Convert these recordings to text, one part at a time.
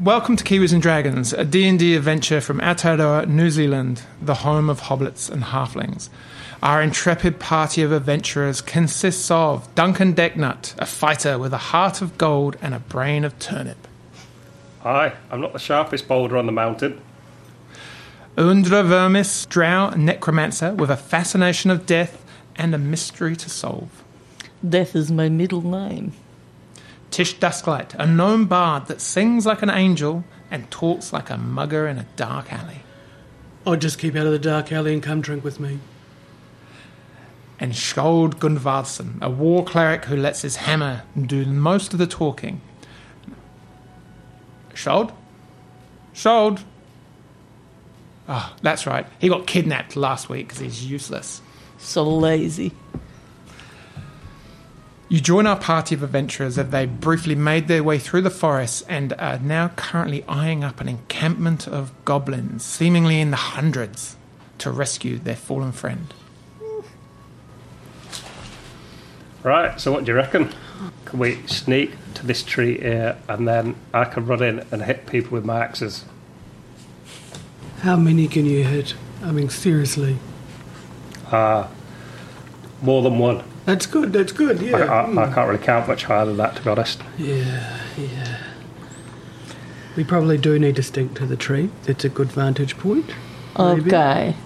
welcome to Kiwis and Dragons, a D&D adventure from Aotearoa, New Zealand, the home of hobbits and halflings. Our intrepid party of adventurers consists of Duncan Decknut, a fighter with a heart of gold and a brain of turnip. Hi, I'm not the sharpest boulder on the mountain. Undra Vermis, drow necromancer with a fascination of death and a mystery to solve. Death is my middle name. Tish Dusklight, a gnome bard that sings like an angel and talks like a mugger in a dark alley. I'd just keep out of the dark alley and come drink with me. And Skjold Gunvardsson, a war cleric who lets his hammer do most of the talking. Skjold? Skjold? Oh, ah, that's right. He got kidnapped last week because he's useless. So lazy. You join our party of adventurers as they briefly made their way through the forest and are now currently eyeing up an encampment of goblins, seemingly in the hundreds, to rescue their fallen friend. Right, so what do you reckon? Can we sneak to this tree here and then I can run in and hit people with my axes? How many can you hit? I mean, seriously. Uh, more than one. That's good, that's good, yeah. I, I can't really count much higher than that, to be honest. Yeah, yeah. We probably do need to stick to the tree. It's a good vantage point. Maybe. Okay.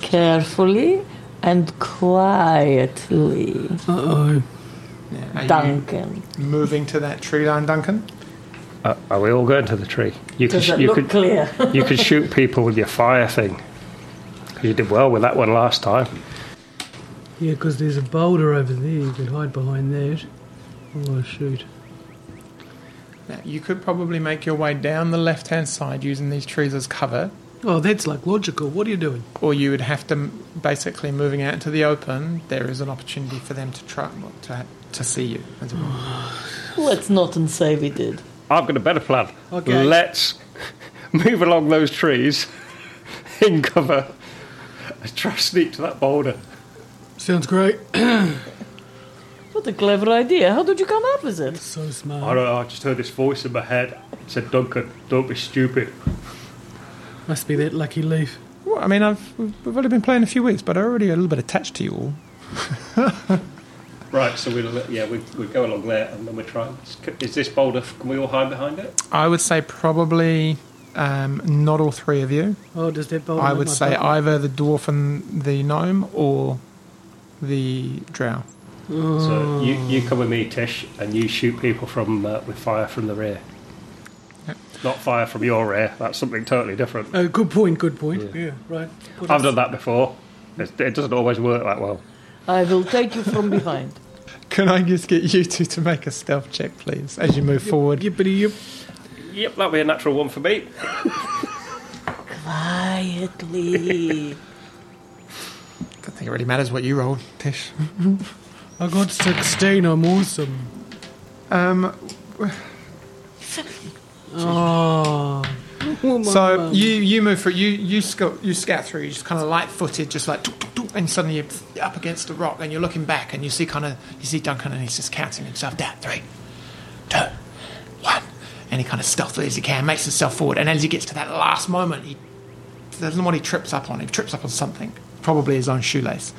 Carefully and quietly. Uh-oh. Are you Duncan. moving to that tree line, Duncan? Uh, are we all going to the tree? You Does sh- it you look could clear? you could shoot people with your fire thing. You did well with that one last time. Yeah, because there's a boulder over there. You could hide behind that. Oh, shoot. Now, you could probably make your way down the left hand side using these trees as cover, Oh, that's like logical. What are you doing? or you would have to basically moving out into the open. There is an opportunity for them to try to, to see you. as well. Let's not and say we did. I've got a better plan. Okay. Let's move along those trees in cover and try to sneak to that boulder. Sounds great. What a clever idea. How did you come up with it? so I smart. don't know, I just heard this voice in my head. It said, Duncan, don't be stupid. Must be that lucky leaf. Well, I mean, I've we've only been playing a few weeks, but I'm already a little bit attached to you all. Right, so we'll, yeah, we, we go along there and then we try. Is this boulder, can we all hide behind it? I would say probably um, not all three of you. Oh, does that boulder? I would say button? either the dwarf and the gnome or the drow. So you, you come with me, Tish, and you shoot people from uh, with fire from the rear. Yep. Not fire from your rear. That's something totally different. Oh, good point, good point. Yeah, right. Put I've us- done that before. It, it doesn't always work that well. I will take you from behind. Can I just get you two to make a stealth check, please, as you move forward? Yippity yip. Yep, that'll be a natural one for me. Quietly. I don't think it really matters what you roll, Tish. I got 16. I'm awesome. Um, Oh. so you you move through, you you scout you scout through, you just kind of light footed, just like tuk, tuk, tuk, and suddenly you're up against the rock, and you're looking back, and you see kind of you see Duncan, and he's just counting himself down three, two, one, and he kind of stealthily as he can makes himself forward, and as he gets to that last moment, he doesn't know what he trips up on. He trips up on something, probably his own shoelace.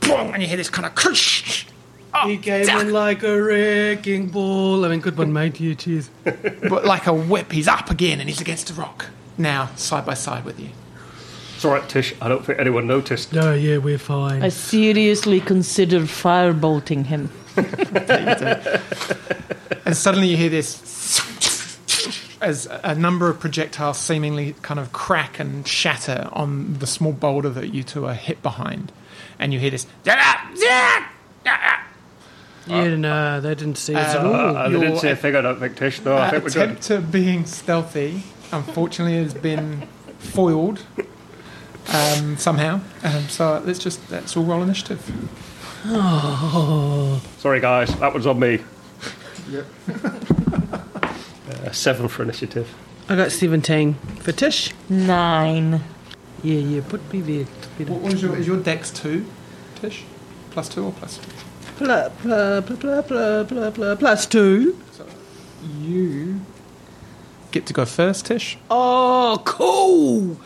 Boom, and you hear this kind of crush. Oh, he came in like a wrecking ball. I mean, good one, mate. You cheers. but like a whip, he's up again, and he's against a rock. Now, side by side with you. It's all right, Tish. I don't think anyone noticed. No, yeah, we're fine. I seriously consider firebolting him. And suddenly you hear this as a number of projectiles seemingly kind of crack and shatter on the small boulder that you two are hit behind. And you hear this. yeah, no, they didn't see us at Uh, all. Uh, I didn't your say a thing, I don't think, Tish. No, I think we're good. attempt at being stealthy, unfortunately, has been foiled um, somehow. Um, so let's just let's all roll initiative. Sorry, guys. That was on me. uh, seven for initiative. I got 17 for Tish. Nine. Yeah, yeah, put me there. Peter. What was your is your dex two, Tish? Plus two or plus two? Pla- pla- pla- pla- pla- pla- pla- Plus two. You get to go first, Tish. Oh, cool!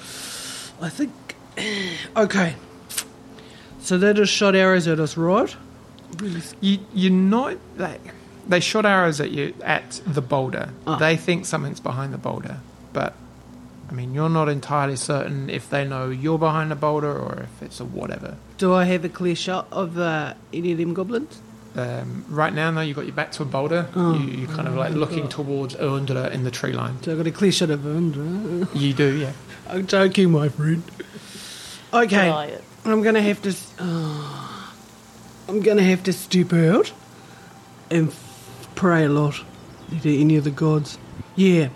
I think. Okay. So they just shot arrows at us, right? You you know like they shot arrows at you at the boulder. Ah. They think something's behind the boulder, but I mean you're not entirely certain if they know you're behind the boulder or if it's a whatever. Do I have a clear shot of uh, any of them goblins? Um, right now, though, you've got your back to a boulder. Oh. You, you're kind of like looking towards Undra in the tree line. So I've got a clear shot of them. You do, yeah. I'm joking, my friend. Okay, Try. I'm gonna have to. s- oh, I'm gonna have to step out and f- pray a lot to any of the gods. Yeah,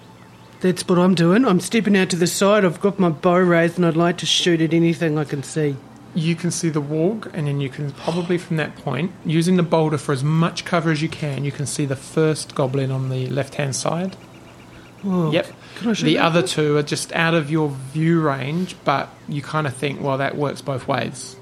that's what I'm doing. I'm stepping out to the side. I've got my bow raised, and I'd like to shoot at anything I can see. You can see the warg, and then you can probably from that point, using the boulder for as much cover as you can, you can see the first goblin on the left hand side. Oh, Yep. Can I shoot The other one? two are just out of your view range, but you kind of think, well, that works both ways.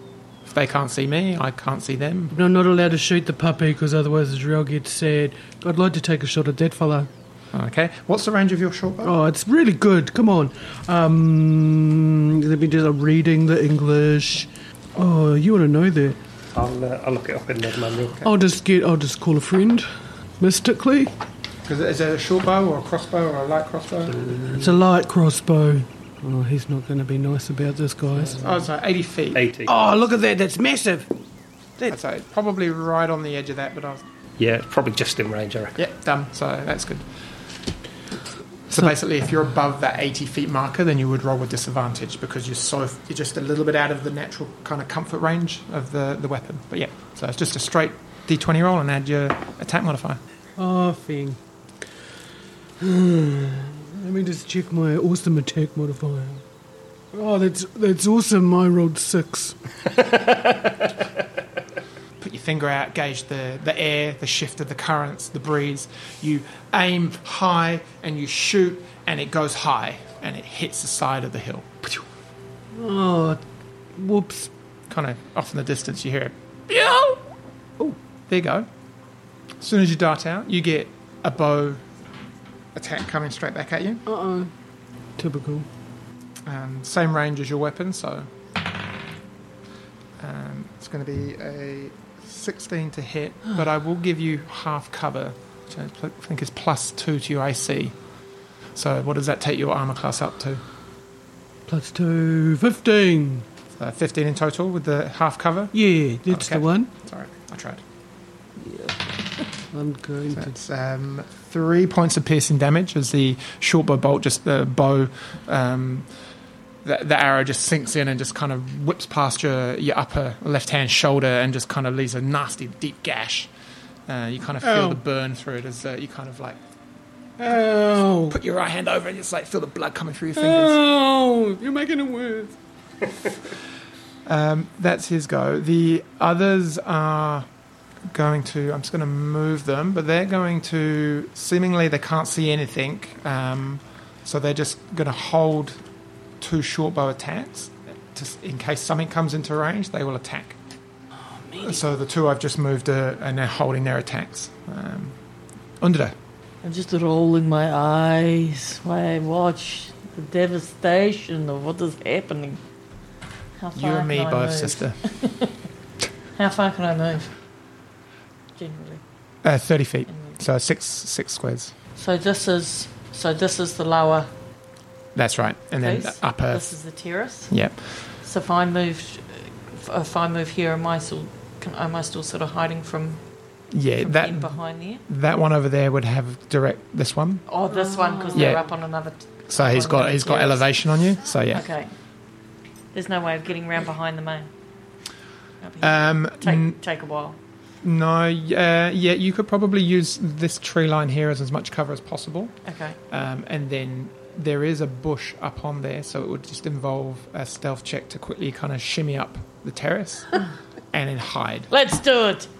If they can't see me, I can't see them. No, I'm not allowed to shoot the puppy because otherwise Israel gets sad. I'd like to take a shot at that fella. Okay. What's the range of your short bow? Oh, it's really good. Come on. Um, let me do. I'm reading the English. Oh, you want to know that? I'll, uh, I'll look it up in the manual. I'll just get. I'll just call a friend. Mystically, Is it, is it a short bow or a crossbow or a light crossbow? it's a light crossbow. Oh, he's not going to be nice about this, guys. Oh, sorry, 80 feet. 80. Oh, look at that. That's massive. I'd say probably right on the edge of that, but I was Yeah, probably just in range, I reckon. Yeah, done. So that's good. So basically, if you're above that 80 feet marker, then you would roll with disadvantage because you're so you're just a little bit out of the natural kind of comfort range of the, the weapon. But yeah, so it's just a straight d20 roll and add your attack modifier. Ah, oh, thing. Let me just check my awesome attack modifier. Oh, that's that's awesome. I rolled six. Put your finger out, gauge the, the air, the shift of the currents, the breeze. You aim high and you shoot, and it goes high and it hits the side of the hill. Oh, whoops. kind of off in the distance, you hear it. Pew! Oh, there you go. As soon as you dart out, you get a bow attack coming straight back at you. Uh oh. Typical. Um, same range as your weapon, so um, it's going to be a 16 to hit, but I will give you half cover, which I pl- think is plus two to your AC. So what does that take your armor class up to? Plus two, 15. Uh, 15 in total with the half cover. Yeah, that's Okay. the one. Sorry, I tried. I'm going to. That's um, three points of piercing damage as the short bow bolt, just the bow, um, the, the arrow just sinks in and just kind of whips past your, your upper left hand shoulder and just kind of leaves a nasty deep gash. Uh, you kind of feel Ow. the burn through it as uh, you kind of like Ow! put your right hand over and just like feel the blood coming through your fingers. Ow! You're making it worse. Um, that's his go. The others are going to. I'm just going to move them, but they're going to. Seemingly, they can't see anything, um, so they're just going to hold two short bow attacks. To, in case something comes into range, they will attack. so the two I've just moved are, are now holding their attacks. Um. I'm just rolling my eyes while I watch the devastation of what is happening. How far You and me both, sister. How far can I move? Generally. Uh, Thirty feet, so six six squares. So this is so this is the lower That's right, and then the upper. This is the terrace. Yep. So if I move, if I move here, am I still can, am I still sort of hiding from, Yeah, from that behind there? That one over there would have direct this one. Oh, this one because they're up on another. t- So he's got he's got terrace. elevation on you. So yeah. Okay. There's no way of getting round behind the main. Um, take n- take a while. No, uh, yeah, you could probably use this tree line here as as much cover as possible, Okay. um, and then there is a bush up on there, so it would just involve a stealth check to quickly kind of shimmy up the terrace and then hide. Let's do it.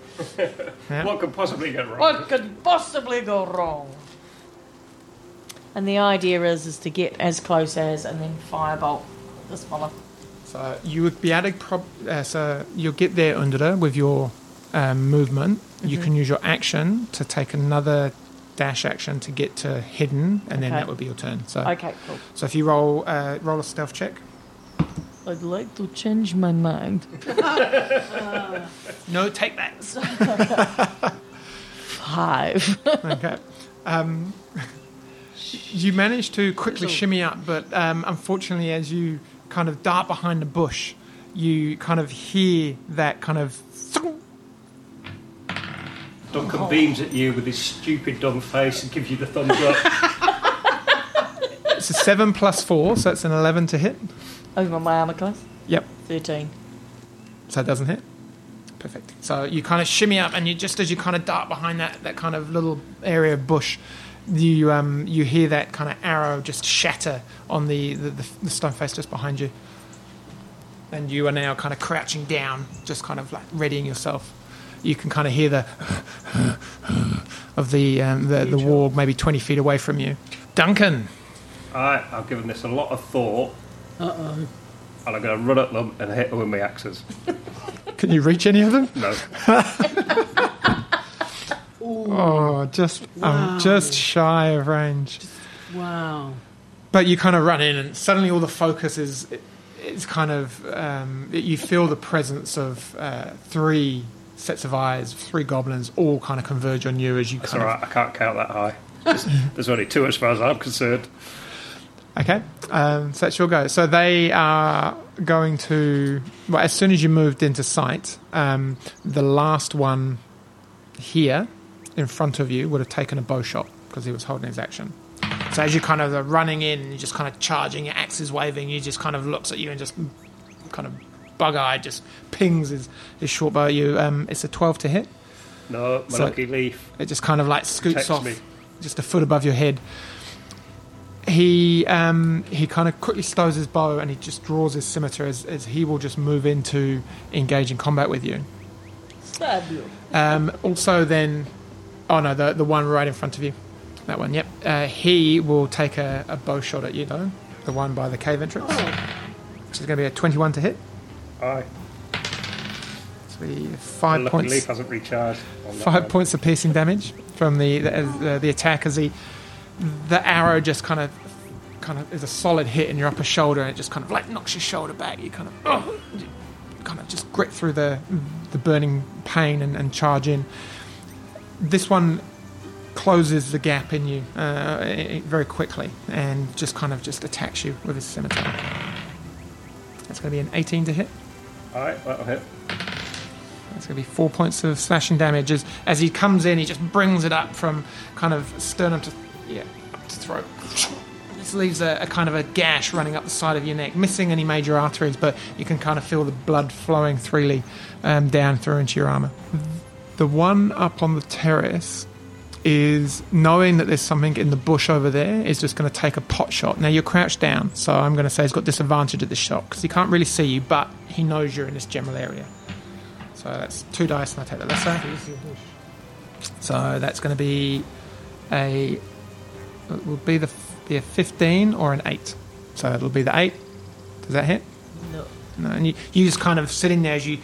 Yeah. What could possibly go wrong? What could possibly go wrong? And the idea is is to get as close as and then firebolt this fella. So you would be able to prob- uh, so you'll get there under with your um, movement. You Mhm. can use your action to take another dash action to get to hidden, and then that would be your turn. So, Okay, cool. so if you roll uh, roll a stealth check. I'd like to change my mind. No, take that. Five. okay. Um, you manage to quickly So- shimmy up, but um, unfortunately, as you kind of dart behind the bush, you kind of hear that kind of. Duncan beams at you with his stupid dumb face and gives you the thumbs up. It's a seven plus four, so it's an eleven to hit. Over my armor class. Yep. 13. So it doesn't hit. Perfect. So you kind of shimmy up, and you just as you kind of dart behind that, that kind of little area of bush, you um, you hear that kind of arrow just shatter on the, the, the, the stone face just behind you. And you are now kind of crouching down, just kind of like readying yourself. You can kind of hear the of the um, the, the warg maybe 20 feet away from you. Duncan, I, I've given this a lot of thought, Uh oh. and I'm going to run at them and hit them with my axes. can you reach any of them? No. Oh, just Wow. um, just shy of range. Wow. But you kind of run in, and suddenly all the focus is it's kind of um, you feel the presence of uh, three sets of eyes, three goblins, all kind of converge on you as you That's kind all right. I can't count that high. There's, there's only two as far as I'm concerned. okay. Um, so that's your go. So they are going to well, as soon as you moved into sight, um, the last one here in front of you would have taken a bow shot because he was holding his action. So as you kind of are running in, you're just kind of charging, your axe is waving, he just kind of looks at you and just kind of bug-eyed, just pings his, his short bow at you. Um, it's a 12 to hit. No, my So- lucky leaf. It just kind of like scoots Protects off me. just a foot above your head. He um, he kind of quickly stows his bow and he just draws his scimitar as, as he will just move into engage in combat with you. Fabulous. Um, also, then, oh no, the the one right in front of you, that one. Yep. Uh, he will take a, a bow shot at you though, the one by the cave entrance, which is going to be a twenty-one to hit. Aye. My five lucky points. leaf hasn't recharged. five points of piercing damage from the the, uh, the attack as he the arrow just kind of kind of is a solid hit in your upper shoulder and it just kind of like knocks your shoulder back you kind of oh, you kind of just grit through the the burning pain and, and charge in this one closes the gap in you uh, very quickly and just kind of just attacks you with his scimitar that's going to be an 18 to hit Aye, that'll hit. It's going to be four points of slashing damage as, as he comes in. He just brings it up from kind of sternum to yeah to throat. This leaves a, a kind of a gash running up the side of your neck, missing any major arteries, but you can kind of feel the blood flowing freely um, down through into your armor. The one up on the terrace is knowing that there's something in the bush over there is just going to take a pot shot. Now you're crouched down, so I'm going to say he's got disadvantage at this shot because he can't really see you, but he knows you're in this general area. So that's two dice, and I take the lesser. So that's going to be a it will be the be a 15 or an 8. So it'll be the 8. Does that hit? No. No, and you, you just kind of sitting there as you.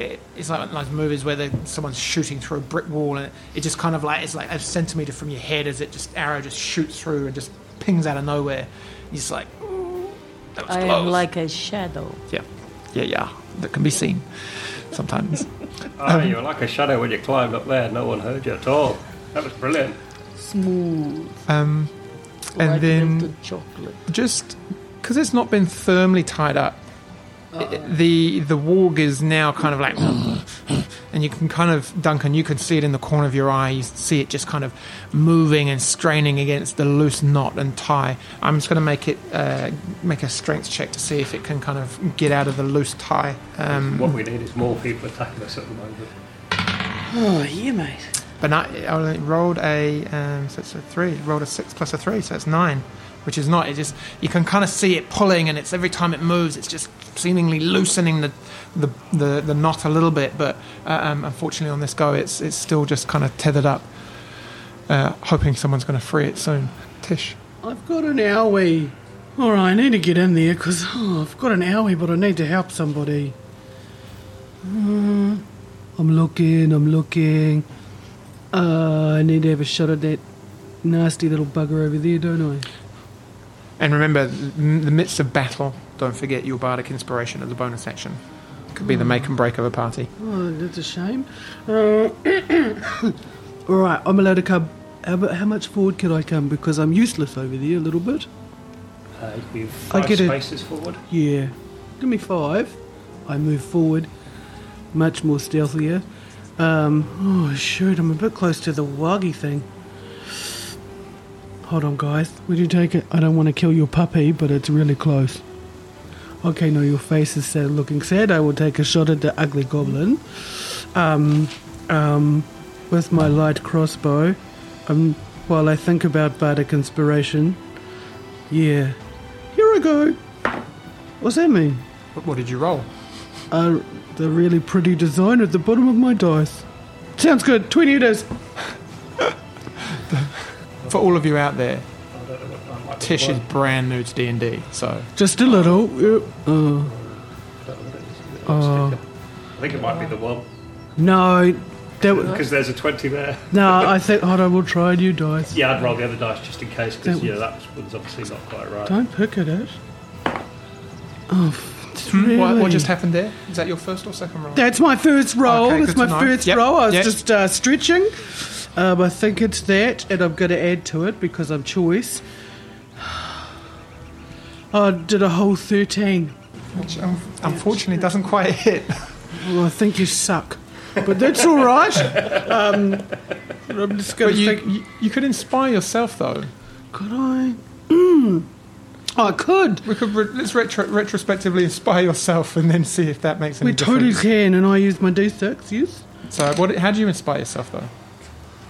It, it's like one those movies where they, someone's shooting through a brick wall, and it, it just kind of like it's like a centimeter from your head as it just arrow just shoots through and just pings out of nowhere. You're just like, that was I close." am like a shadow. yeah, yeah, yeah. That can be seen sometimes. Aye, you were like a shadow when you climbed up there. No one heard you at all. That was brilliant. Smooth. um, And like then- melted chocolate. just because it's not been firmly tied up, it- the the warg is now kind of like, and you can kind of Duncan, you can see it in the corner of your eye. You see it just kind of moving and straining against the loose knot and tie. I'm just going to make it uh, make a strength check to see if it can kind of get out of the loose tie. Um, What we need is more people attacking us at the moment. Oh, yeah, mate. But not, I only rolled a um, so it's a three. Rolled a six plus a three, so it's nine, which is not. It just you can kind of see it pulling, and it's every time it moves, it's just seemingly loosening the the, the, the knot a little bit. But uh, um, unfortunately, on this go, it's it's still just kind of tethered up. Uh, hoping someone's going to free it soon. Tish, I've got an owie. All right, I need to get in there because oh, I've got an owie, but I need to help somebody. Uh, I'm looking, I'm looking. Uh, I need to have a shot at that nasty little bugger over there, don't I? And remember, in the midst of battle, don't forget your bardic inspiration as a bonus action. Could be the make and break of a party. Oh, that's a shame. Uh, all right, I'm allowed to come. How, mu- how much forward can I come? Because I'm useless over there a little bit. Uh, you've I five get it. spaces forward. Yeah. Give me five. I move forward, much more stealthier. Um, oh, shoot, I'm a bit close to the waggy thing. Hold on, guys. Would you take it? I don't want to kill your puppy, but it's really close. Okay, no, your face is sad, looking sad. I will take a shot at the ugly goblin. Um, um, with my light crossbow. Um, while I think about bardic inspiration. Yeah. Here I go. What's that mean? What, what did you roll? Uh, the really pretty design at the bottom of my dice. Sounds good. 20 it is. For all of you out there, I don't know what that might be Tish is brand new to D&D, so... Just a little. Yep. Uh, I don't know what it is. I think it might be the one no. That, w- because there's a twenty there. no, I think. Hold on, we'll try a new dice. Yeah, I'd roll the other dice just in case because That yeah, that one's obviously not quite right. Don't pick at it. Oh, f- Hmm, really. What, what just happened there? Is that your first or second roll? That's my first roll. Okay, That's good my to know. first Yep, roll. I was yep. just uh, stretching. Um, I think it's that, and I'm going to add to it because I'm choice. I did a whole 13. Which um, unfortunately doesn't quite hit. Well, I think you suck. But that's all right. Um, I'm just going to you, think. you, you could inspire yourself, though. Could I? Mm. I could. We could re- let's retro- retrospectively inspire yourself and then see if that makes any sense. We totally difference. can, and I use my D6, yes? So, what? How do you inspire yourself, though?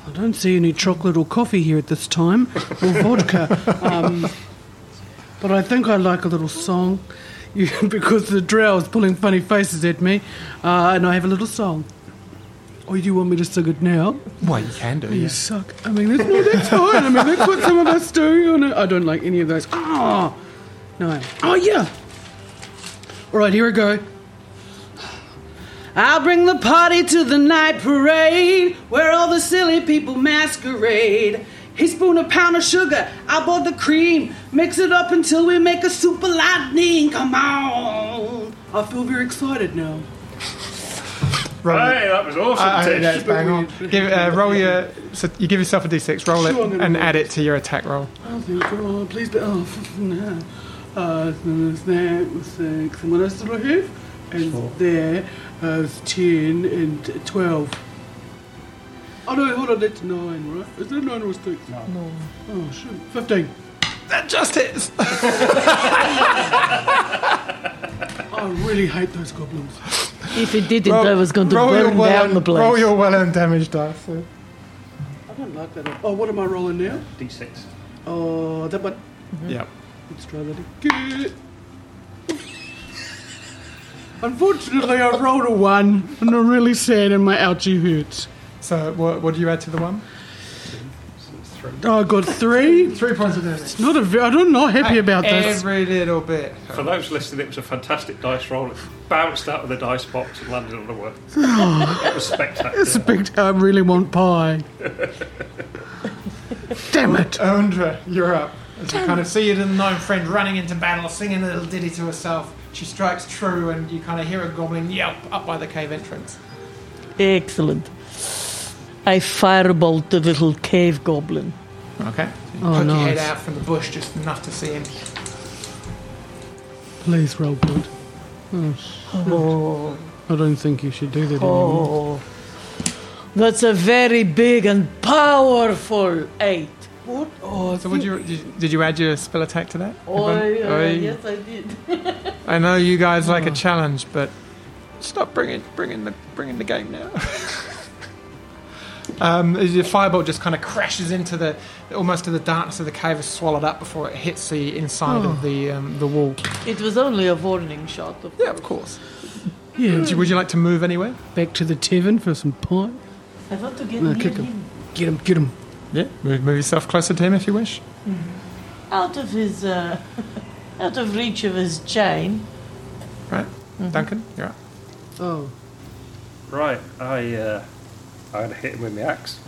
I don't see any chocolate or coffee here at this time, or vodka. Um, but I think I like a little song because the drow is pulling funny faces at me, uh, and I have a little song. Or do you want me to sing it now? Well, you can do. It. You Yeah. suck. I mean, that's, no, that's fine. I mean, that's what some of us do. And I don't like any of those. Oh, no. Oh, yeah. All right, here we go. I'll bring the party to the night parade where all the silly people masquerade. He spoon a pound of sugar, I bought the cream. Mix it up until we make a super lightning. Come on. I feel very excited now. Roll it. Hey, that was awesome, Uh, Tish. that's bang on. Give, uh, roll your. So you give yourself a d6. Roll it gonna and roll add it to your attack roll. Oh, thank God. Please be. Oh. Uh, that was six. And what else did I have? And there uh, was 10 and 12. Oh, no, hold on. That's 9, right? Is that 9 or 6? No. Oh, shoot. 15. That just hits. I really hate those goblins. If it didn't, I was going to roll your burn well down earned- the place. Roll your well earned damage dice. so- I don't like that. Oh, what am I rolling now? D6. Oh, that one. Yep. Let's try that again. Unfortunately, I rolled a 1, and I'm really sad, and my ouchie hurts. So what, what do you add to the one? Oh, I got 3. Three points of damage. Not a ve- I'm not happy about this. Every little bit. For those listening, it was a fantastic dice roll. It bounced out of the dice box and landed on the wood. Oh, it was spectacular. It's a big. I really want pie. Damn it! Ondra, you're up. As you kind of see your gnome friend running into battle, singing a little ditty to herself. She strikes true, and you kind of hear a goblin yelp up by the cave entrance. Excellent. I firebolt the little cave goblin. Okay. So you Oh, poke your head out from the bush just enough to see him. Please roll good. Oh, I don't think you should do that anymore. oh. That's a very big and powerful eight. What? Oh, So, would you, did you did you add your spell attack to that? Oh, uh, Oi. yes, I did. I know you guys like a challenge, but stop bringing bringing the bringing the game now. um, as your firebolt just kind of crashes into the almost to the darkness of the cave, is swallowed up before it hits the inside of the um, the wall. It was only a warning shot. Of Yeah, of course. Yeah. Would you, would you like to move anywhere? Back to the tavern for some pie. I want to get No, near kick him. him. Get him. Get him. Yeah, move, move yourself closer to him if you wish. out of his, uh, out of reach of his chain. Right, Duncan, you're up. Oh. Right, I uh, I'm gonna hit him with my axe.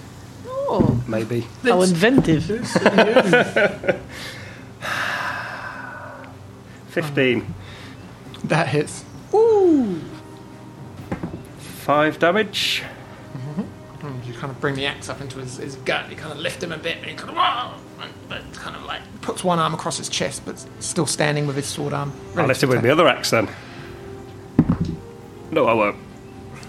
Oh, maybe. how inventive. 15. That hits. Ooh. Five damage. And you kind of bring the axe up into his, his gut. You kind of lift him a bit, and he kind of, "Whoa!" but kind of like puts one arm across his chest, but still standing with his sword arm. I'll lift him with the other axe then. No, I won't.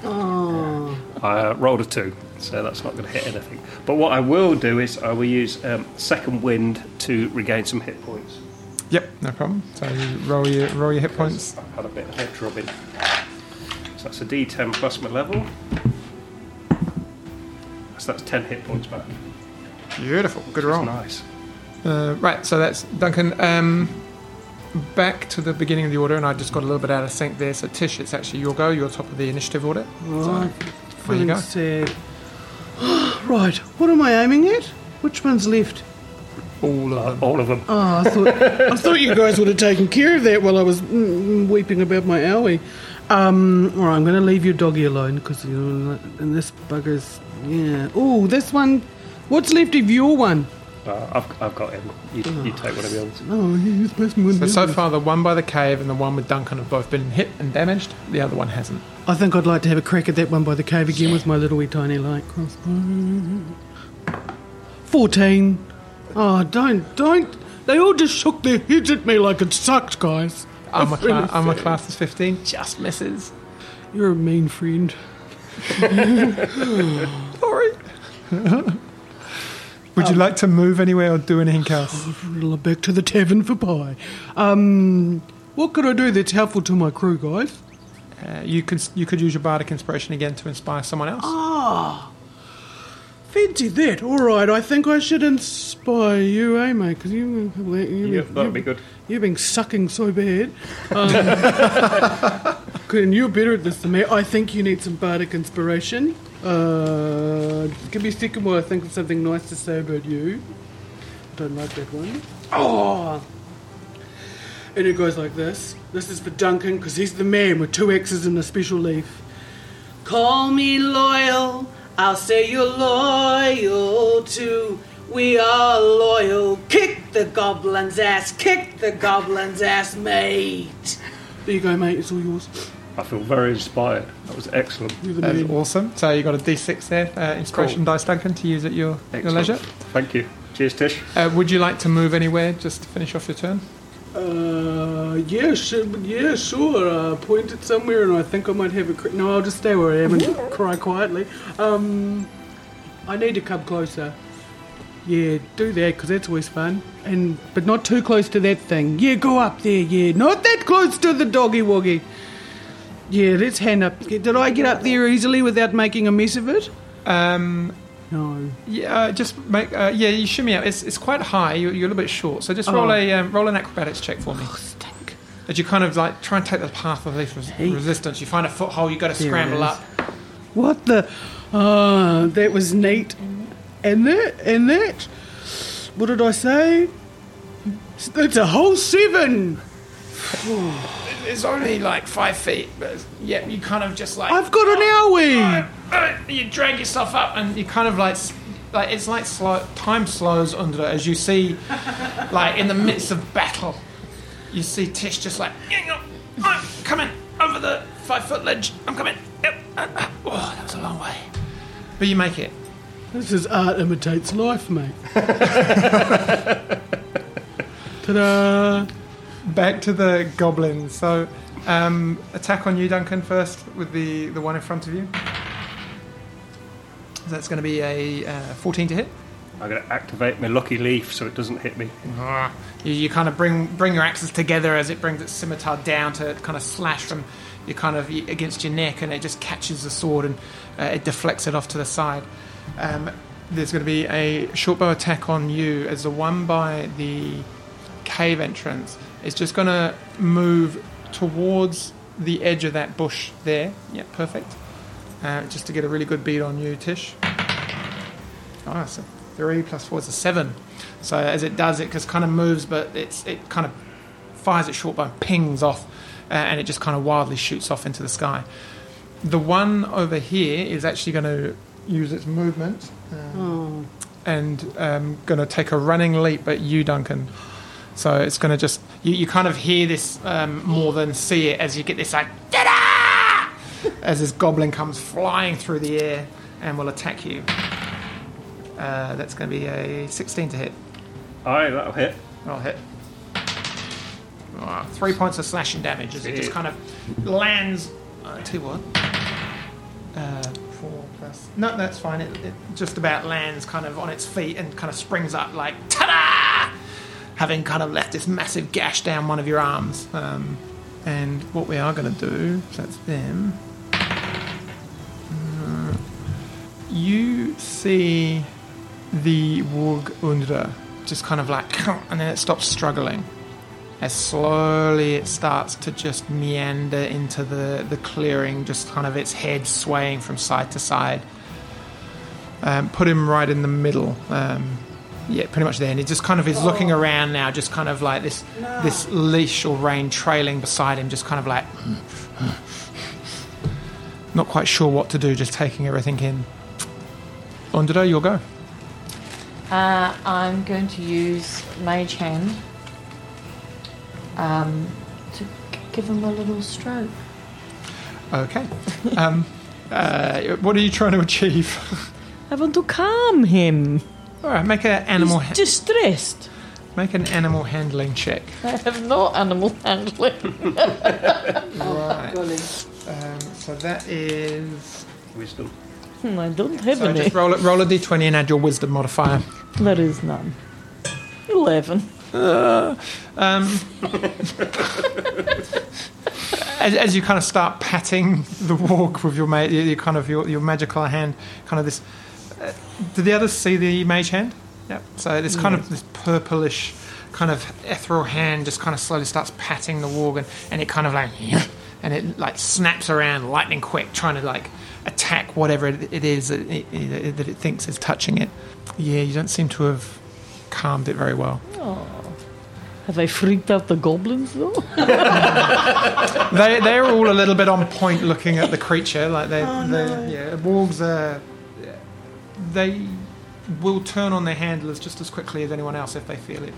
Oh, I uh, rolled a two, so that's not going to hit anything. But what I will do is I will use um, second wind to regain some hit points. Yep, no problem. So you roll your roll your hit points. I've had a bit of head drubbing. So that's a D10 plus my level. So that's 10 hit points back. Beautiful, good That's roll. nice. Uh, right, so that's Duncan. Um, back to the beginning of the order, and I just got a little bit out of sync there. So Tish, it's actually your go. You're top of the initiative order. right. There you go. sad. right, what am I aiming at? Which one's left? All of Uh, them. all of them. Oh, I thought I thought you guys would have taken care of that while I was mm, weeping about my owie. Um, all right, I'm going to leave your doggy alone because you know, and this bugger's yeah. Oh, this one. What's left of your one? Uh, I've, I've got him. You, you take whatever of the others. Oh, you're supposed to So, so far, the one by the cave and the one with Duncan have both been hit and damaged. The other one hasn't. I think I'd like to have a crack at that one by the cave again with my little wee tiny light crossbow. Fourteen. Oh, don't, don't. They all just shook their heads at me like it sucked, guys. Armor, I'm really cla- armor sad. class is 15. Just misses. You're a mean friend. Sorry. Would you like to move anywhere or do anything else? Back to the tavern for pie. Um, what could I do that's helpful to my crew, guys? Uh, you could you could use your bardic inspiration again to inspire someone else. Ah, fancy that. All right, I think I should inspire you, eh, mate? Because you, you, Yeah, that'd be good. You've been sucking so bad. Um, good, and you're better at this than me. I think you need some bardic inspiration. Uh, give me a second while I think of something nice to say about you. Don't like that one. Oh! And it goes like this. This is for Duncan because he's the man with two X's and a special leaf. Call me loyal, I'll say you're loyal too. We are loyal. Kick the goblin's ass, kick the goblin's ass, mate. There you go, mate. It's all yours. I feel very inspired. That was excellent. You're the That's awesome. So you got a D6 there, uh, inspiration Cool. dice, Duncan, to use at your, your leisure. Thank you. Cheers, Tish. Uh, would you like to move anywhere just to finish off your turn? Uh, yeah, sure, yeah, sure. Uh, point it somewhere, and I think I might have a. Cr- no, I'll just stay where I am and cry quietly. Um, I need to come closer. Yeah, do that because that's always fun. And but not too close to that thing. Yeah, go up there. Yeah, not that close to the doggy woggy. Yeah, let's hand up. Did I get up there easily without making a mess of it? Um, No. yeah, uh, just make. Uh, yeah, you shimmy out. It's, it's quite high. You're, you're a little bit short. So just roll Oh. a um, roll an acrobatics check for me. Oh, stink. As you kind of like try and take the path of least res- resistance, you find a foothold. You got to scramble up. What the? Ah, that was neat. And that, and that. What did I say? It's a whole seven. It's only like five feet, but yeah, you kind of just like I've got an owie. Uh, you drag yourself up and you kind of like like it's like slow time slows under it as you see like in the midst of battle you see tish just like "Yeah, no, i'm coming over the five foot ledge i'm coming yep uh, uh." oh that was a long way but you make it This is art imitates life, mate. Ta-da! Back to the goblins. So um, attack on you duncan first with the the one in front of you. That's going to be a uh, 14 to hit. I'm going to activate my lucky leaf so it doesn't hit me. Ah, You, you kind of bring bring your axes together as it brings its scimitar down to kind of slash from your kind of against your neck, and it just catches the sword and uh, it deflects it off to the side. Um, there's going to be a short bow attack on you as the one by the cave entrance is just going to move towards the edge of that bush there. Yeah, perfect. Uh, just to get a really good beat on you, Tish. Oh, that's a three plus four is a seven. So as it does, it just kind of moves, but it's it kind of fires its short bow, pings off, uh, and it just kind of wildly shoots off into the sky. The one over here is actually going to use its movement um, Oh. and um, going to take a running leap at you, Duncan. So it's going to just you, you kind of hear this um, more than see it as you get this like "Ta-da!" as this goblin comes flying through the air and will attack you. Uh, that's going to be a 16 to hit. Aye, that'll hit. That'll hit. Three points of slashing damage as it just kind of lands. Uh, two what? Uh, four plus. No, that's fine. It, it just about lands kind of on its feet and kind of springs up like ta-da! Having kind of left this massive gash down one of your arms. Um, and what we are going to do, so that's them. Uh, you see the warg Undra just kind of like, and then it stops struggling. As slowly it starts to just meander into the, the clearing, just kind of its head swaying from side to side. Um, put him right in the middle. Um, yeah, pretty much there. And he just kind of is looking around now, just kind of like this this leash or rein trailing beside him, just kind of like not quite sure what to do, just taking everything in. Underdo, you'll go. Uh, I'm going to use Mage Hand um, to g- give him a little stroke. Okay. Um, uh, what are you trying to achieve? I want to calm him. All right, make an animal He's ha- distressed. make an animal handling check. I have no animal handling. Right. Um, so that is. Wisdom. Hmm, I don't have So any. just roll it. Roll a d20 and add your wisdom modifier. There is none. Eleven. Um, as, as you kind of start patting the warg with your ma- your your kind of your, your magical hand, kind of this. Do the others see the mage hand? Yep. So this kind of this purplish, kind of ethereal hand just kind of slowly starts patting the warg, and, and it kind of like, and it like snaps around lightning quick, trying to like attack whatever it, is that it, it, that it thinks is touching it. Yeah, you don't seem to have calmed it very well. Have I freaked out the goblins though? they they're all a little bit on point looking at the creature like they, oh, they yeah wargs are they will turn on their handlers just as quickly as anyone else if they feel it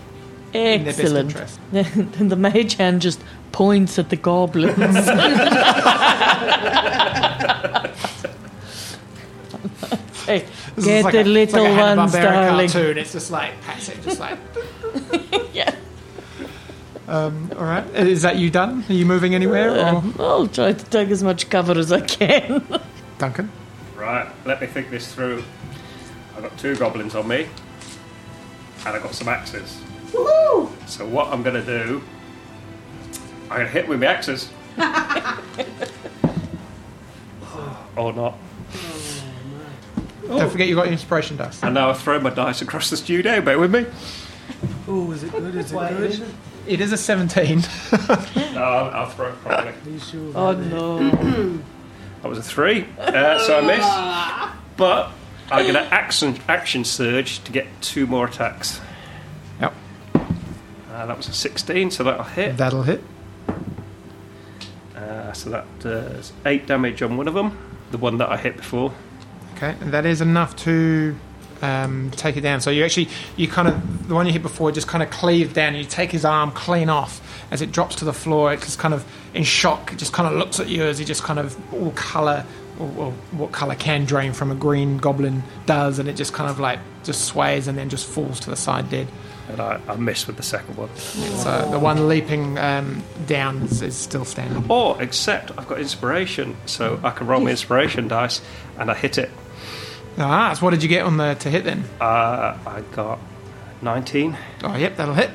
in their best Excellent. interest Then the mage hand just points at the goblins. hey, This get like the a, little like a ones, darling. cartoon it's just like pats it just like Yeah. um, all right is that you done are you moving anywhere or Uh, I'll try to take as much cover as I can. Duncan Right, let me think this through. I've got two goblins on me, and I've got some axes. So what I'm going to do, I'm going to hit with my axes. or not. don't forget you've got your inspiration dust And now I've thrown my dice across the studio. Bear with me. Oh, is it good? Is it good? it is a 17 No, I'll, I'll throw it properly. Are you sure? Oh no. That was a three, uh, so I missed. But I'm going to action action surge to get two more attacks. yep Uh, that was a 16, so that'll hit. that'll hit Uh, so that does eight damage on one of them, the one that I hit before. Okay, and that is enough to um, take it down. So you actually, you kind of, the one you hit before just kind of cleaved down. You take his arm clean off as it drops to the floor. It just kind of in shock. It just kind of looks at you as he just kind of all colour, or, or what colour can drain from a green goblin does, and it just kind of like just sways and then just falls to the side dead. And I, I missed with the second one. So the one leaping um, down is, is still standing. Or, except I've got inspiration, so I can roll my inspiration dice and I hit it. Ah, so what did you get on the to hit then? Uh, I got 19. Oh, yep, that'll hit.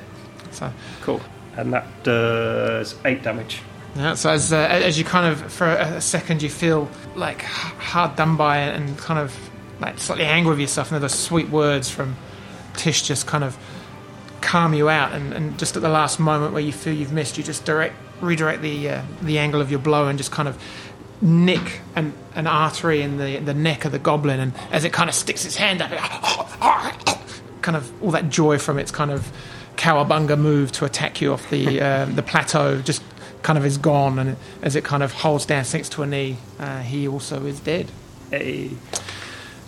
So Cool. And that does eight damage. Yeah, so as, uh, as you kind of, for a second, you feel like hard done by and kind of like slightly angry with yourself, and then those sweet words from Tish just kind of calm you out. And, and just at the last moment where you feel you've missed, you just direct redirect the uh, the angle of your blow and just kind of nick an, an artery in the the neck of the goblin. And as it kind of sticks its hand up, kind of all that joy from its kind of cowabunga move to attack you off the um, the plateau just kind of is gone, and as it kind of holds down, sinks to a knee, uh, he also is dead. Hey.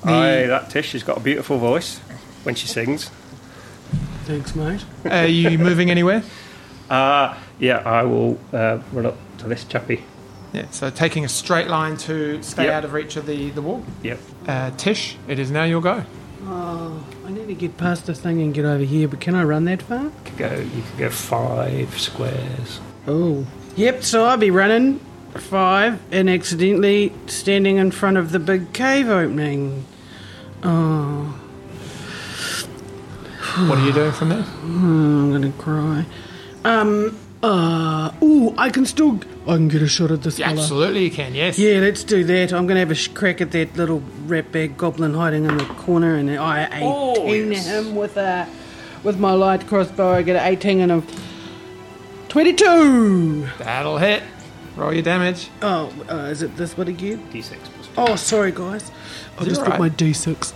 I, that Tish has got a beautiful voice when she sings. Thanks, mate. Are you moving anywhere? Uh, yeah, I will uh, run up to this chappie. Yeah, so taking a straight line to stay Yep. out of reach of the, the wall. Yep. Uh, Tish, it is now your go. Oh, I need to get past the thing and get over here, but can I run that far? You could go. You could go five squares. Oh. Yep, so I'll be running five and accidentally standing in front of the big cave opening. Oh, What are you doing from there? I'm gonna cry. Um, uh, ooh, I can still, I can get a shot at this Yeah, fella. absolutely, you can. Yes. Yeah, let's do that. I'm gonna have a sh- crack at that little ratbag goblin hiding in the corner, and I Oh, 18 yes. him with a with my light crossbow. I get an 18 and a 22. That'll hit. Roll your damage. Oh, uh, is it this one again? D6 plus two. Oh, sorry, guys. I just put my D6.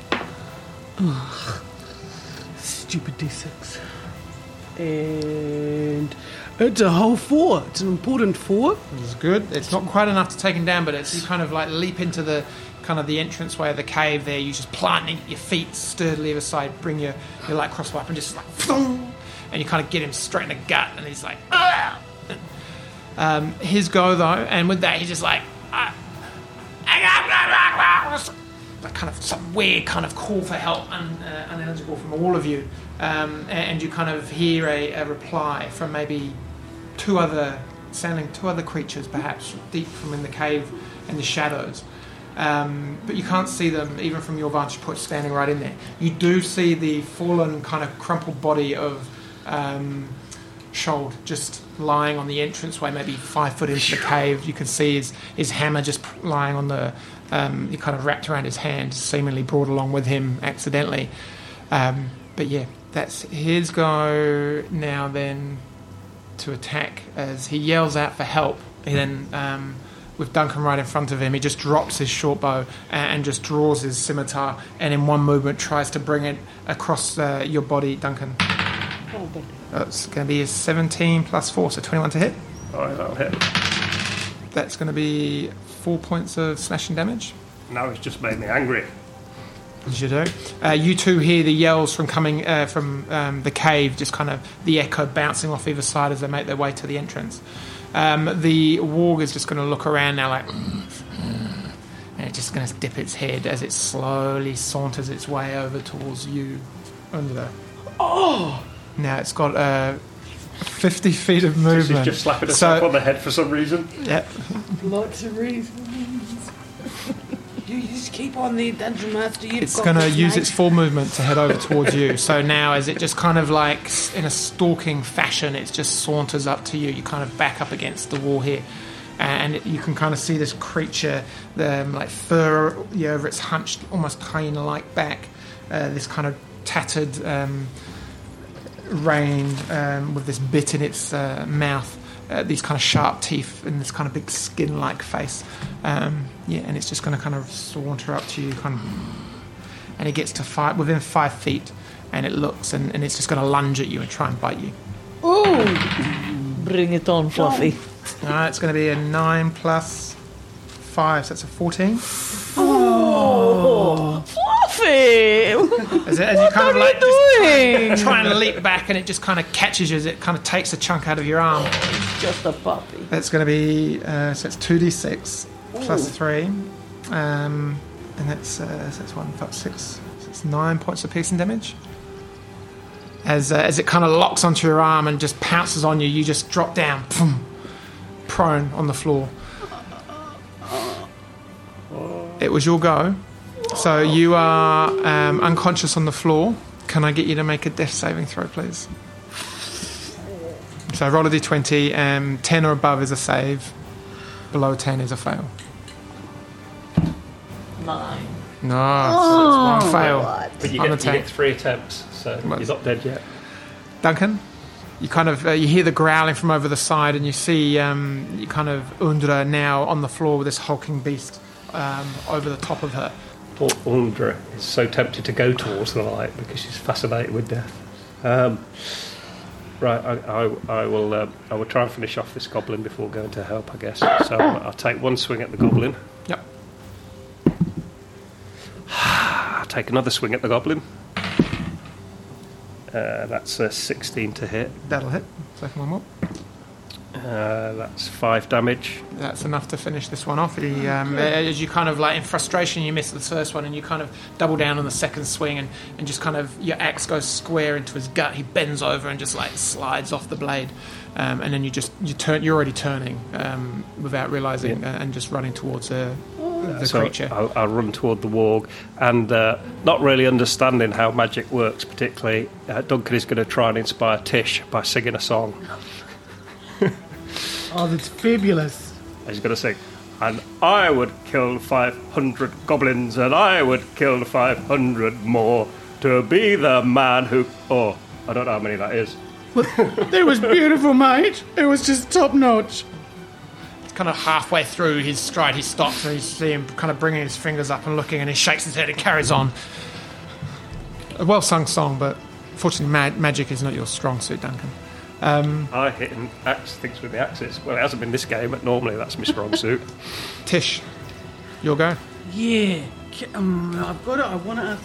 Ugh. Stupid D6. And it's a whole four. It's an important four. It's good. It's not quite enough to take him down, but it's you kind of like leap into the kind of the entranceway of the cave there. You just plant your feet sturdily aside, bring your, your light crossbow up, and just like, and you kind of get him straight in the gut, and he's like, "Ah!" um, his go though, and with that, he's just like, "Ah." like kind of some weird kind of call for help, un, uh, from all of you, um, and, and you kind of hear a, a reply from maybe two other sounding two other creatures perhaps deep from in the cave and the shadows um, but you can't see them even from your vantage point standing right in there you do see the fallen kind of crumpled body of um, Shold just lying on the entranceway maybe five foot into the cave you can see his, his hammer just lying on the um, he kind of wrapped around his hand seemingly brought along with him accidentally um, but yeah that's his go now then to attack as he yells out for help. He then, um, with Duncan right in front of him, he just drops his short bow and, and just draws his scimitar and in one movement tries to bring it across uh, your body, Duncan. That's going to be a 17 plus 4, so 21 to hit. Alright, that'll hit. That's going to be 4 points of slashing damage. Now it's just made me angry. As you do. Uh, you two hear the yells from coming uh, from um, the cave, just kind of the echo bouncing off either side as they make their way to the entrance. Um, the warg is just going to look around now, like, and it's just going to dip its head as it slowly saunters its way over towards you, under there. Oh! Now it's got uh, 50 feet of movement. is just slapping itself so, on the head for some reason. yeah, Lots of reasons. you just keep on there, Dungeon Master. You've it's going to use mate. its full movement to head over towards you. So now, as it just kind of like in a stalking fashion, it just saunters up to you. You kind of back up against the wall here, and you can kind of see this creature, the um, like fur yeah, over its hunched, almost hyena-like back. Uh, this kind of tattered um, rein um, with this bit in its uh, mouth. Uh, these kind of sharp teeth and this kind of big skin-like face, um, yeah, and it's just going to kind of saunter up to you, kind of and it gets to five within five feet and it looks and, and it's just going to lunge at you and try and bite you Ooh! Bring it on, Fluffy. uh, it's going to be a 9 plus 5 so that's a 14 Fluffy! as, it, as you kind of like doing? try and leap back and it just kind of catches you as it kind of takes a chunk out of your arm Just a puppy. that's going to be uh, so it's 2d6 plus 3 um, and that's uh, so that's 1 6 so it's 9 points of piercing damage as, uh, as it kind of locks onto your arm and just pounces on you you just drop down boom, prone on the floor it was your go so you are um, unconscious on the floor. Can i get you to make a death saving throw please? So roll a d20 um, 10 or above is a save. Below 10 is a fail. Nine. no so it's one fail. But you On get, you tank. get three attempts, so Well, you're not dead yet. Duncan, you kind of uh, you hear the growling from over the side, and you see um, you kind of Undra now on the floor with this hulking beast um, over the top of her. Poor Undra is so tempted to go towards the light because she's fascinated with death. Um, right, I, I, I will. Uh, I will try and finish off this goblin before going to help, I guess. So I'll take one swing at the goblin. Yep. take another swing at the goblin. Uh, that's a 16 to hit. That'll hit. Second one more. Uh, that's five damage. That's enough to finish this one off. He, um, as you kind of like in frustration, you miss the first one, and you kind of double down on the second swing, and, and just kind of your axe goes square into his gut. He bends over and just like slides off the blade, um, and then you just you turn. You're already turning um, without realizing, uh, and just running towards uh, the so creature. I'll, I'll run toward the warg, and uh, not really understanding how magic works, particularly, uh, Duncan is going to try and inspire Tish by singing a song. Oh, that's fabulous. I He's going to sing, and I would kill 500 goblins, and I would kill 500 more to be the man who. Oh, I don't know how many that is. It was beautiful, mate. It was just top notch. It's kind of halfway through his stride, he stops and you see him kind of bringing his fingers up and looking, and he shakes his head and carries on. A well sung song, but fortunately, ma- magic is not your strong suit, Duncan. I hit and axe things with the axes. Well, it hasn't been this game, but normally that's my strong suit. Tish, your go. Yeah. Um, I've got it. I want to ask.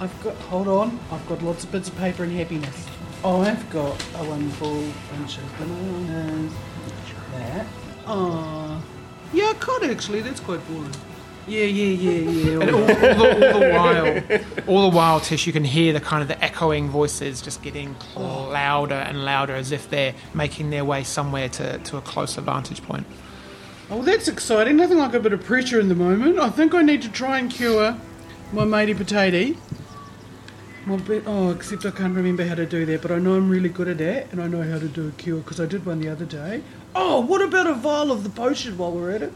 I've got. Hold on. I've got lots of bits of paper and happiness. Oh, I've got a wonderful bunch of bananas. That. Oh. Yeah, I could actually. That's quite boring. Yeah, yeah, yeah, yeah. And all, all, the, all the while, all the while, Tish, you can hear the kind of the echoing voices just getting louder and louder, as if they're making their way somewhere to, to a closer vantage point. Oh, that's exciting. Nothing like a bit of pressure in the moment. I think I need to try and cure my matey potato. Bit, oh, except I can't remember how to do that, but I know I'm really good at that, and I know how to do a cure because I did one the other day. Oh, what about a vial of the potion while we're at it?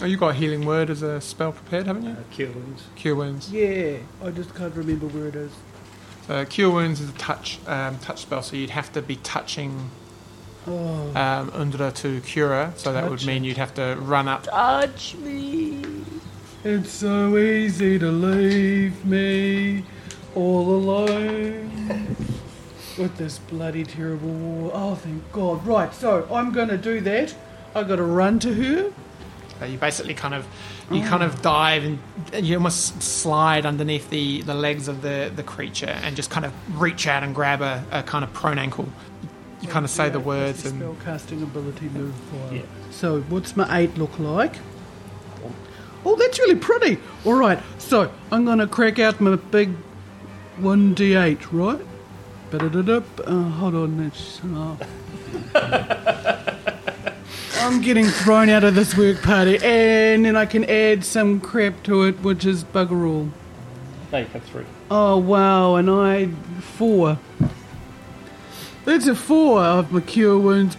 Oh, you got a healing word as a spell prepared, haven't you? Uh, cure wounds. Cure wounds. Yeah, I just can't remember where it is. So cure wounds is a touch um, touch spell, so you'd have to be touching Oh, um, Undra to cure her. So that would mean you'd have to run up. Touch me. it's so easy to leave me all alone with this bloody terrible warg. Oh, thank God. Right, so I'm going to do that. I got to run to her. Uh, you basically kind of you kind of dive and, and you almost slide underneath the, the legs of the, the creature and just kind of reach out and grab a, a kind of prone ankle. You kind of say the words and spell casting ability move fire. Yeah. So what's my eight look like? Oh, that's really pretty. All right, so I'm gonna crack out my big one d8, right? Ba-da-da-da. Uh, hold on, that's. Uh, I'm getting thrown out of this work party, and then I can add some crap to it, which is bugger all. No, you have three. Oh wow, and I four. That's a four of my cure wounds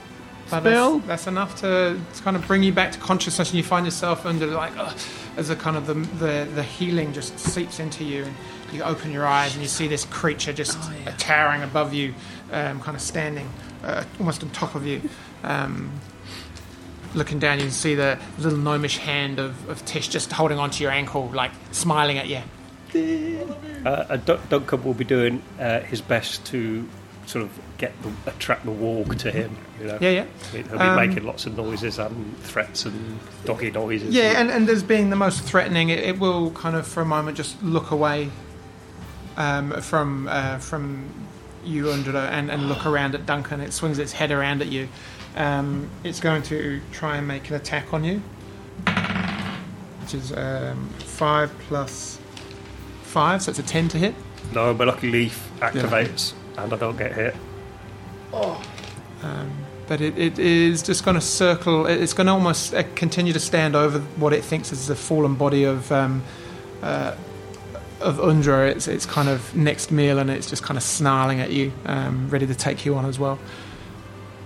But spell. That's, that's enough to, to kind of bring you back to consciousness, and you find yourself under like uh, as a kind of the, the the healing just seeps into you, and you open your eyes and you see this creature just Oh, yeah. towering above you, um, kind of standing uh, almost on top of you. Um, looking down, you can see the little gnomish hand of, of Tish just holding onto your ankle, like smiling at you. Uh, uh, Dun- Duncan will be doing uh, his best to sort of get the, attract the warg to him. You know, Yeah, yeah. he'll be Um, making lots of noises and threats and doggy noises. Yeah, and, and as being the most threatening, it, it will kind of for a moment just look away um, from uh, from you Undra and, and look around at Duncan. It swings its head around at you. Um, it's going to try and make an attack on you, which is um, five plus five, so it's a ten to hit. no, my lucky leaf activates and I don't get hit. Oh! But it, it is just going to circle. It's going to almost uh, continue to stand over what it thinks is the fallen body of um, uh, of Undra. It's it's kind of next meal, and it's just kind of snarling at you, um, ready to take you on as well.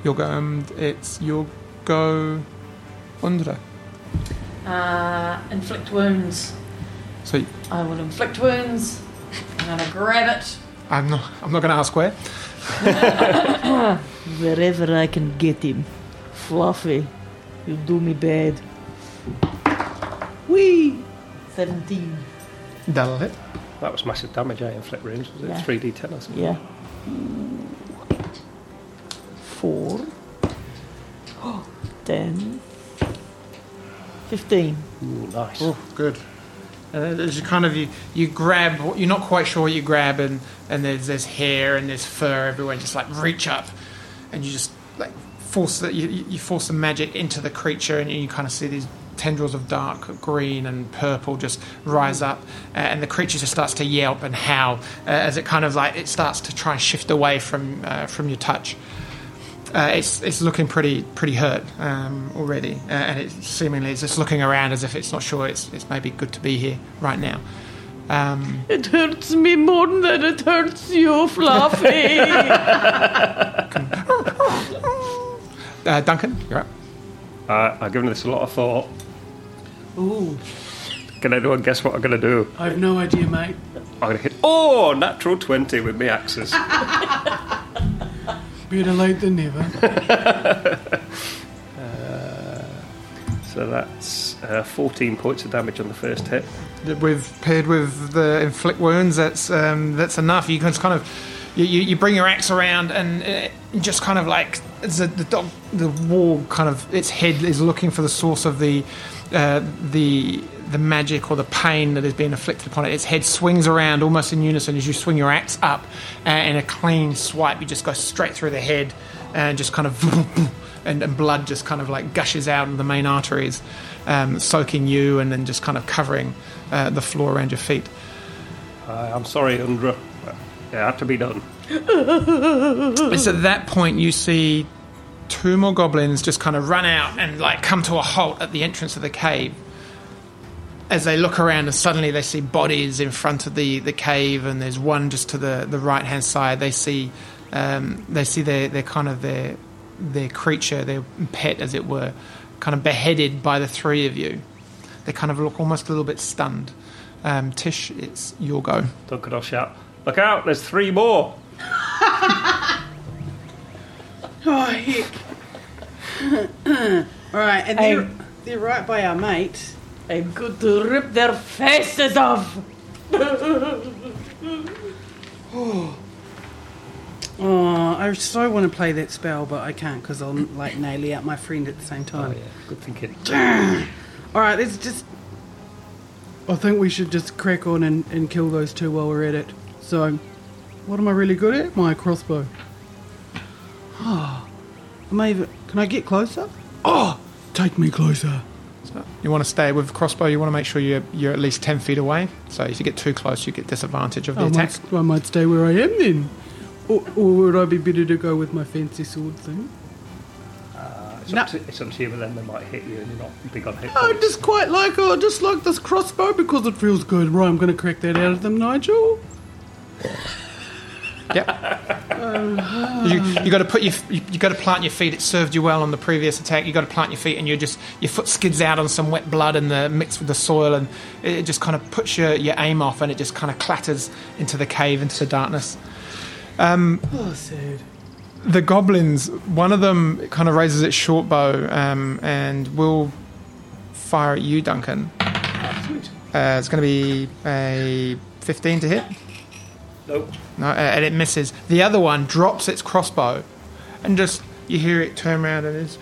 You'll go. Um, it's you'll go Undra. Uh, inflict wounds. So I will inflict wounds. I'm gonna grab it I'm not. I'm not going to ask where. wherever I can get him. Fluffy, you do me bad. Wee. Seventeen. That'll hit. That was massive damage, I Inflict wounds. Was it Yeah. 3d10 or something? Yeah. 10, 15. Ooh, nice. Oh, good. And there's kind of you, you grab, you're not quite sure what you grab, and, and there's, there's hair and there's fur everywhere. Just like reach up, and you just like force that you, you force the magic into the creature, and you kind of see these tendrils of dark green and purple just rise up, uh, and the creature just starts to yelp and howl uh, as it kind of like it starts to try and shift away from uh, from your touch. Uh, it's it's looking pretty pretty hurt um, already, uh, and it seemingly is just looking around as if it's not sure it's it's maybe good to be here right now. Um, It hurts me more than it hurts you, Fluffy. uh, Duncan, you're up. Uh, I've given this a lot of thought. Ooh, Can anyone guess what I'm going to do? I have no idea, mate. I'm going to hit. Oh, natural 20 with my axes. Better late than never. so that's uh, 14 points of damage on the first hit. With paired with the inflict wounds, that's um, that's enough. You can kind of you, you, you bring your axe around and uh, just kind of like the, the dog the warg kind of its head is looking for the source of the uh, the the magic or the pain that is being inflicted upon it. Its head swings around almost in unison as you swing your axe up, and a clean swipe, you just go straight through the head and just kind of. And, and blood just kind of like gushes out of the main arteries, um, soaking you and then just kind of covering uh, the floor around your feet. Uh, I'm sorry, Undra. It had to be done. It's at that point you see two more goblins just kind of run out and like come to a halt at the entrance of the cave. As they look around and suddenly they see bodies in front of the, the cave and there's one just to the, the right hand side. They see um, they see their, their kind of their their creature, their pet as it were, kind of beheaded by the three of you. They kind of look almost a little bit stunned. Um, Tish, it's your go. Duncan will shout, Look out, there's three more. Oh, heck. All right, and they're, they're right by our mate. I'm going to rip their faces off. Oh, I so want to play that spell, but I can't because I'll like nail out my friend at the same time. Oh, yeah. Good thinking. All right, let's just. I think we should just crack on and, and kill those two while we're at it. So, what am I really good at? My crossbow. Oh, am I even? Can I get closer? Oh, take me closer. So you want to stay with crossbow. You want to make sure you're you're at least ten feet away. So if you get too close, you get disadvantage of the I attack. might, I might stay where I am then. Or, or would I be better to go with my fancy sword thing? Uh, it's, No. up to, it's up to you, but then they might hit you and you're not big on hit I just quite like oh, I just like this crossbow because it feels good. Right, I'm going to crack that out of them, Nigel. Yep. you you got to put your you, you got to plant your feet. It served you well on the previous attack. You got to plant your feet, and you just your foot skids out on some wet blood and the mixed with the soil, and it, it just kind of puts your, your aim off, and it just kind of clatters into the cave, into the darkness. Oh, sad. the goblins, one of them kind of raises its short bow um, and will fire at you, Duncan. Sweet. Uh, it's going to be a 15 to hit. Nope. No, and it misses. The other one drops its crossbow, and just you hear it turn around and it's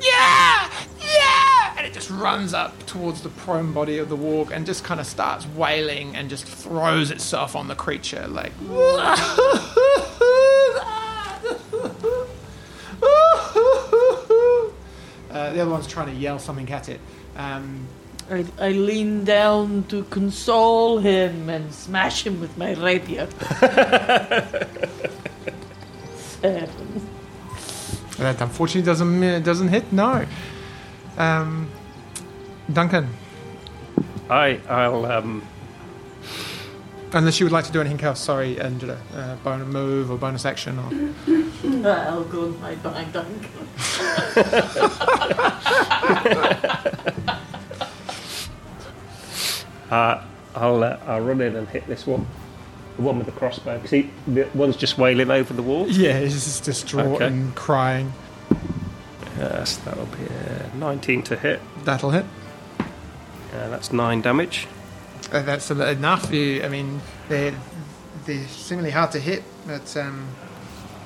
yeah, yeah, and it just runs up towards the prone body of the warg and just kind of starts wailing and just throws itself on the creature like. Uh, the other one's trying to yell something at it. Um, I, I lean down to console him and smash him with my rapier. Seven. That unfortunately doesn't mi- doesn't hit. No. Um, Duncan, I, I'll, um, unless you would like to do anything else, sorry, Angela. Uh, bonus move or bonus action or I'll go my bang dunk. Uh, I'll, uh, I'll run in and hit this one. The one with the crossbow. See, the one's just wailing over the warg. yeah, he's just distraught Okay. and crying. Yes, that'll be uh, 19 to hit. That'll hit. Uh, that's 9 damage. Uh, that's en- enough. You, I mean, they're they're seemingly hard to hit, but um,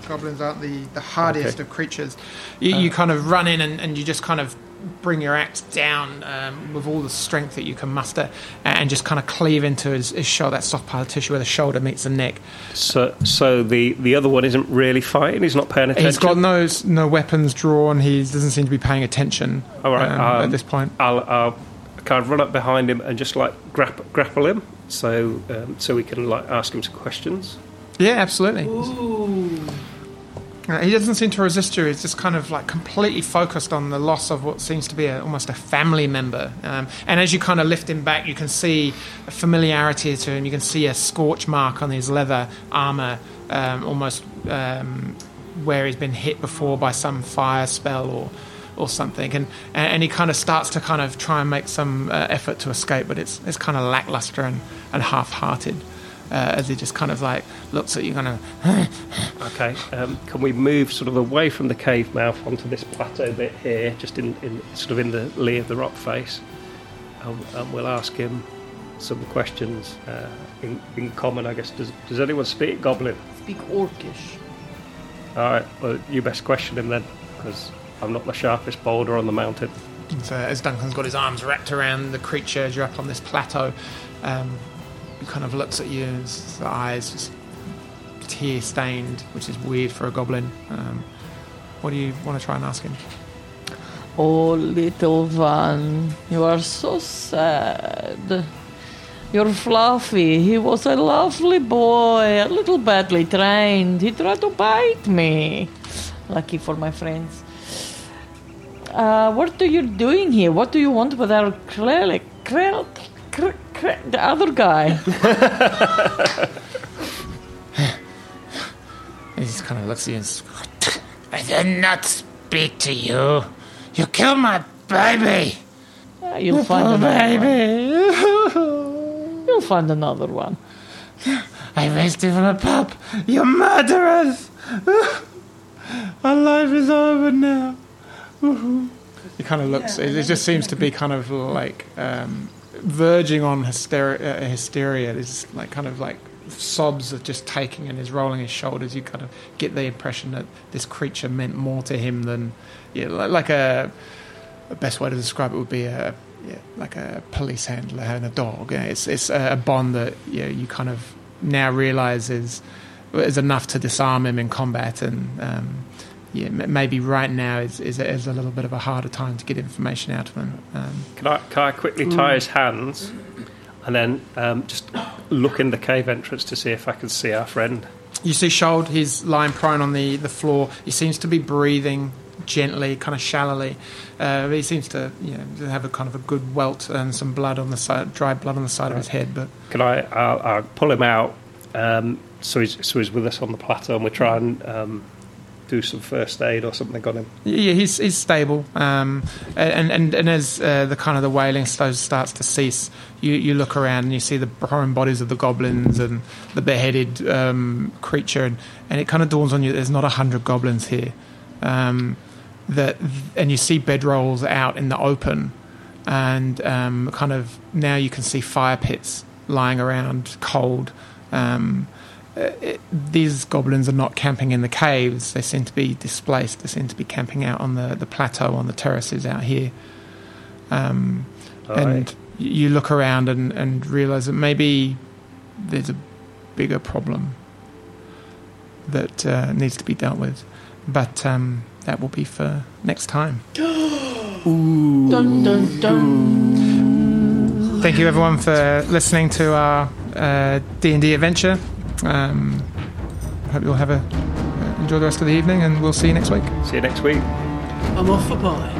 goblins aren't the, the hardiest Okay. of creatures. You, you kind of run in and, and you just kind of bring your axe down um, with all the strength that you can muster and just kind of cleave into his, his shoulder, that soft pile of tissue where the shoulder meets the neck. So, so the, the other one isn't really fighting. He's not paying attention. He's got no no weapons drawn. He doesn't seem to be paying attention All right, um, um, at this point. I'll, I'll kind of run up behind him and just like grapp, grapple him, so um, so we can like ask him some questions. Yeah, absolutely. Uh, he doesn't seem to resist you. He's just kind of like completely focused on the loss of what seems to be a, almost a family member. Um, and as you kind of lift him back, you can see a familiarity to him. You can see a scorch mark on his leather armor, um, almost um, where he's been hit before by some fire spell or or something. And and he kind of starts to kind of try and make some uh, effort to escape, but it's it's kind of lackluster and, and half-hearted. Uh, as he just kind of like looks at you, kind of Okay, um, can we move sort of away from the cave mouth onto this plateau bit here, just in, in sort of in the lee of the rock face, and, and we'll ask him some questions uh, in, in common. I guess does does anyone speak Goblin? Speak Orcish. All right, well you best question him then, because I'm not the sharpest boulder on the mountain. So as Duncan's got his arms wrapped around the creature as you're up on this plateau, um, he kind of looks at you, and his eyes just tear stained, which is weird for a goblin. Um, what do you want to try and ask him? Oh, little one, you are so sad. You're fluffy. He was a lovely boy, a little badly trained. He tried to bite me. Lucky for my friends. Uh, what are you doing here? What do you want with our Krell? Krell? Krell? Krell the other guy. He just kind of looks at you and says, I did not speak to you. You killed my baby. Ah, you'll find another one. baby. You'll find another one. I raised him from a pup. You murderers! Our life is over now. He kind of looks. It, it just seems to be kind of like um, verging on hysteria. Uh, hysteria. Like kind of like sobs are just taking and is rolling his shoulders. You kind of get the impression that this creature meant more to him than, yeah, li- like a. The best way to describe it would be a yeah, like a police handler and a dog. It's it's a bond that you know, you kind of now realise is is enough to disarm him in combat, and um, yeah, maybe right now is, is is a little bit of a harder time to get information out of him. Um, Can I can I quickly tie his hands, and then um, just look in the cave entrance to see if I can see our friend? You see Shold, he's lying prone on the, the floor. He seems to be breathing gently, kind of shallowly. Uh, he seems to you know, have a kind of a good welt and some blood on the side, dry blood on the side of his head. But Can I? I'll, I'll pull him out. Um, so he's so he's with us on the plateau, and we try and um, do some first aid or something on him. yeah, he's he's stable. Um, and, and and as uh, the kind of the wailing starts to cease, you, you look around and you see the prone bodies of the goblins and the beheaded um, creature, and, and it kind of dawns on you: there's not a hundred goblins here. Um, that and you see bedrolls out in the open, and um, kind of now you can see fire pits lying around, cold. Um, it, these goblins are not camping in the caves. They seem to be displaced. They seem to be camping out on the, the plateau, on the terraces out here. Um, and right. you look around and, and realize that maybe there's a bigger problem that uh, needs to be dealt with. But um, that will be for next time. Dun dun dun. Thank you everyone for listening to our uh, D&D adventure. Um, hope you'll have a uh, enjoy the rest of the evening and we'll see you next week. See you next week. I'm off for pie.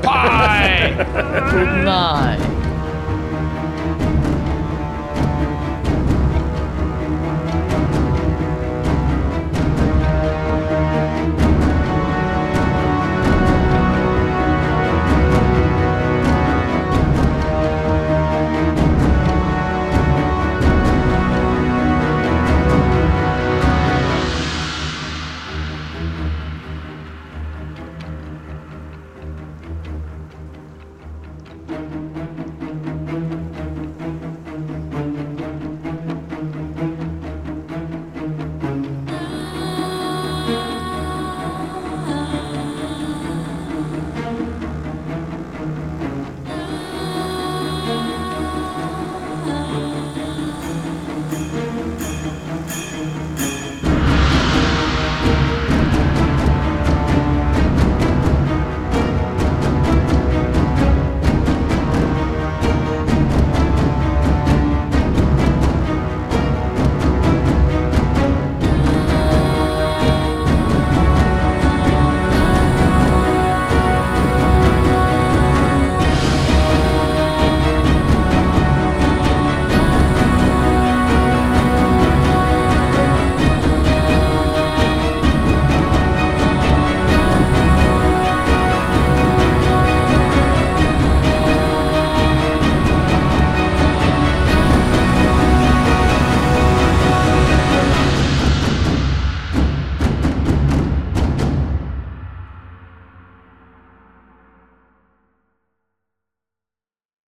Bye! Good night.